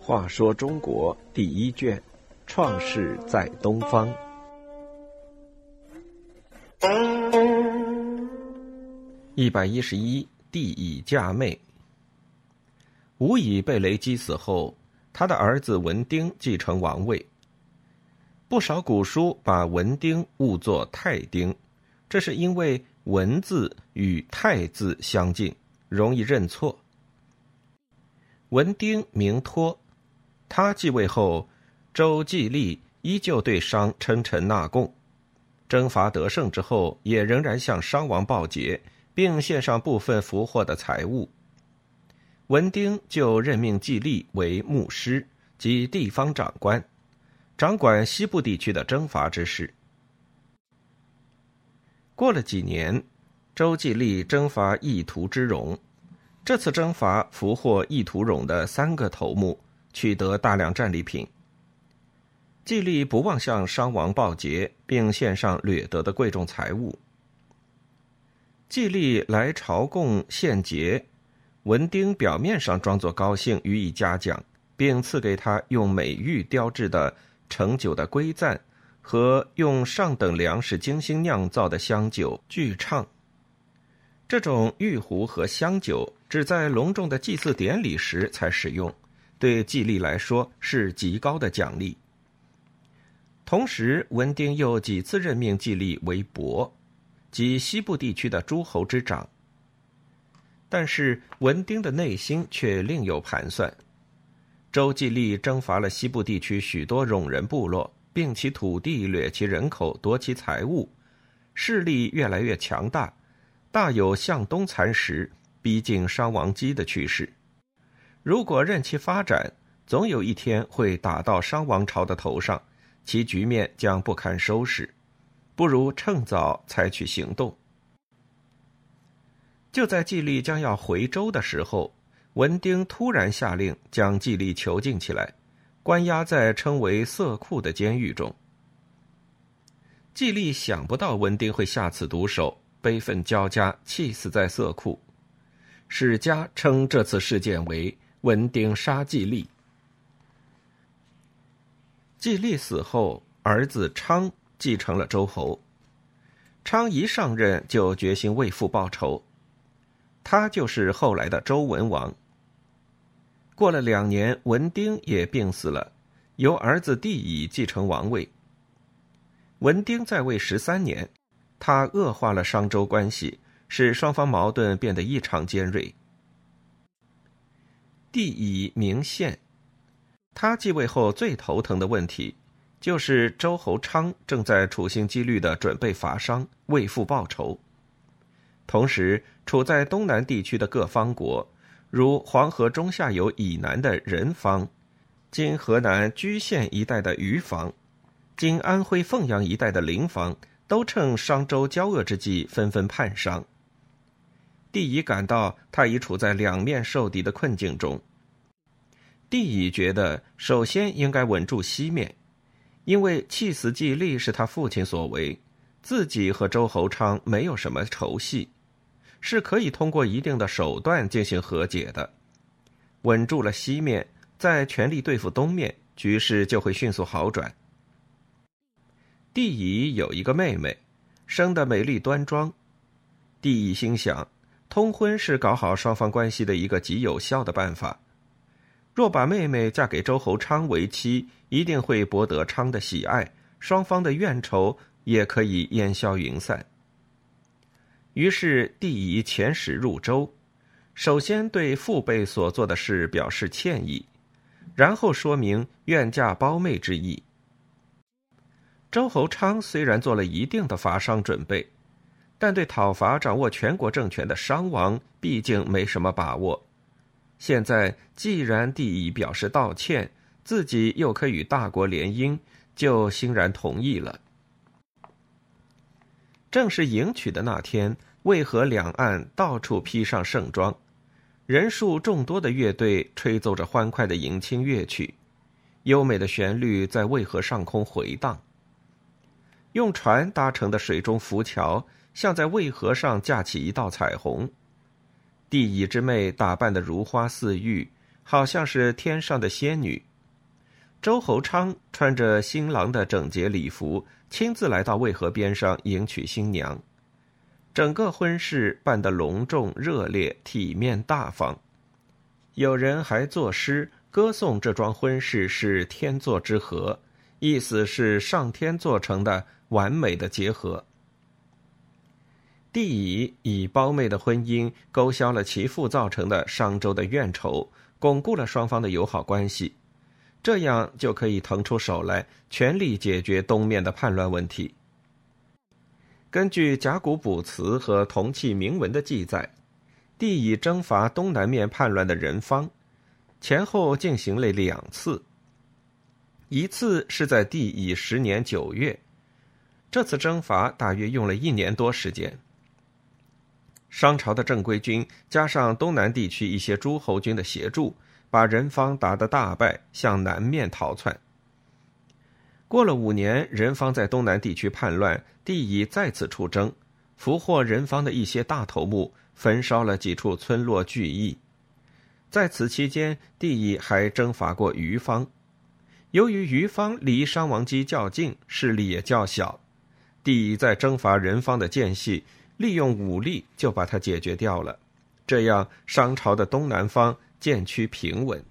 话说中国第一卷，创世在东方。一百一十一，帝乙嫁妹。吴以被雷击死后，他的儿子文丁继承王位。不少古书把文丁误作太丁，这是因为文字与太字相近，容易认错。文丁名托。他继位后，周季历依旧对商称臣纳贡，征伐得胜之后，也仍然向商王报捷，并献上部分俘获的财物。文丁就任命季历为牧师及地方长官，掌管西部地区的征伐之事。过了几年，周季历征伐意图之戎，这次征伐俘获意图戎的三个头目。取得大量战利品。季历不忘向商王报捷，并献上掠得的贵重财物。季历来朝贡献节，文丁表面上装作高兴，予以嘉奖，并赐给他用美玉雕制的盛酒的龟赞和用上等粮食精心酿造的香酒巨畅。这种玉壶和香酒只在隆重的祭祀典礼时才使用。对季历来说是极高的奖励。同时，文丁又几次任命季历为伯，即西部地区的诸侯之长。但是，文丁的内心却另有盘算。周季历征伐了西部地区许多戎人部落，并其土地、掠其人口、夺其财物，势力越来越强大，大有向东蚕食、逼近商王姬的趋势。如果任其发展，总有一天会打到商王朝的头上，其局面将不堪收拾。不如趁早采取行动。就在季历将要回州的时候，文丁突然下令将季历囚禁起来，关押在称为色库的监狱中。季历想不到文丁会下此毒手，悲愤交加，气死在色库。史家称这次事件为。文丁杀季历，季历死后，儿子昌继承了周侯。昌一上任就决心为父报仇，他就是后来的周文王。过了两年，文丁也病死了，由儿子帝乙继承王位。文丁在位十三年，他恶化了商周关系，使双方矛盾变得异常尖锐。帝乙名献，他继位后最头疼的问题，就是周侯昌正在处心积虑的准备伐商，为父报仇。同时，处在东南地区的各方国，如黄河中下游以南的仁方，今河南莒县一带的虞方，今安徽凤阳一带的临方，都趁商周交恶之际，纷纷叛商。帝乙感到他已处在两面受敌的困境中。帝乙觉得，首先应该稳住西面，因为气死季历是他父亲所为，自己和周侯昌没有什么仇隙，是可以通过一定的手段进行和解的。稳住了西面，再全力对付东面，局势就会迅速好转。帝乙有一个妹妹，生得美丽端庄，帝乙心想。通婚是搞好双方关系的一个极有效的办法。若把妹妹嫁给周侯昌为妻，一定会博得昌的喜爱，双方的怨仇也可以烟消云散。于是，帝乙遣使入周，首先对父辈所做的事表示歉意，然后说明愿嫁胞妹之意。周侯昌虽然做了一定的伐商准备。但对讨伐掌握全国政权的商王，毕竟没什么把握。现在既然帝乙表示道歉，自己又可与大国联姻，就欣然同意了。正是迎娶的那天，渭河两岸到处披上盛装，人数众多的乐队吹奏着欢快的迎亲乐曲，优美的旋律在渭河上空回荡。用船搭成的水中浮桥。像在渭河上架起一道彩虹。帝乙之妹打扮的如花似玉，好像是天上的仙女。周侯昌穿着新郎的整洁礼服，亲自来到渭河边上迎娶新娘。整个婚事办得隆重、热烈、体面、大方。有人还作诗歌颂这桩婚事是天作之合，意思是上天做成的完美的结合。帝乙以胞妹的婚姻勾销了其父造成的商周的怨仇，巩固了双方的友好关系，这样就可以腾出手来，全力解决东面的叛乱问题。根据甲骨卜辞和铜器铭文的记载，帝乙征伐东南面叛乱的人方，前后进行了两次。一次是在帝乙十年九月，这次征伐大约用了一年多时间。商朝的正规军加上东南地区一些诸侯军的协助，把人方打得大败，向南面逃窜。过了五年，人方在东南地区叛乱，帝乙再次出征，俘获人方的一些大头目，焚烧了几处村落聚义。在此期间，帝乙还征伐过余方。由于余方离商王姬较近，势力也较小，帝乙在征伐人方的间隙。利用武力就把他解决掉了，这样商朝的东南方渐趋平稳。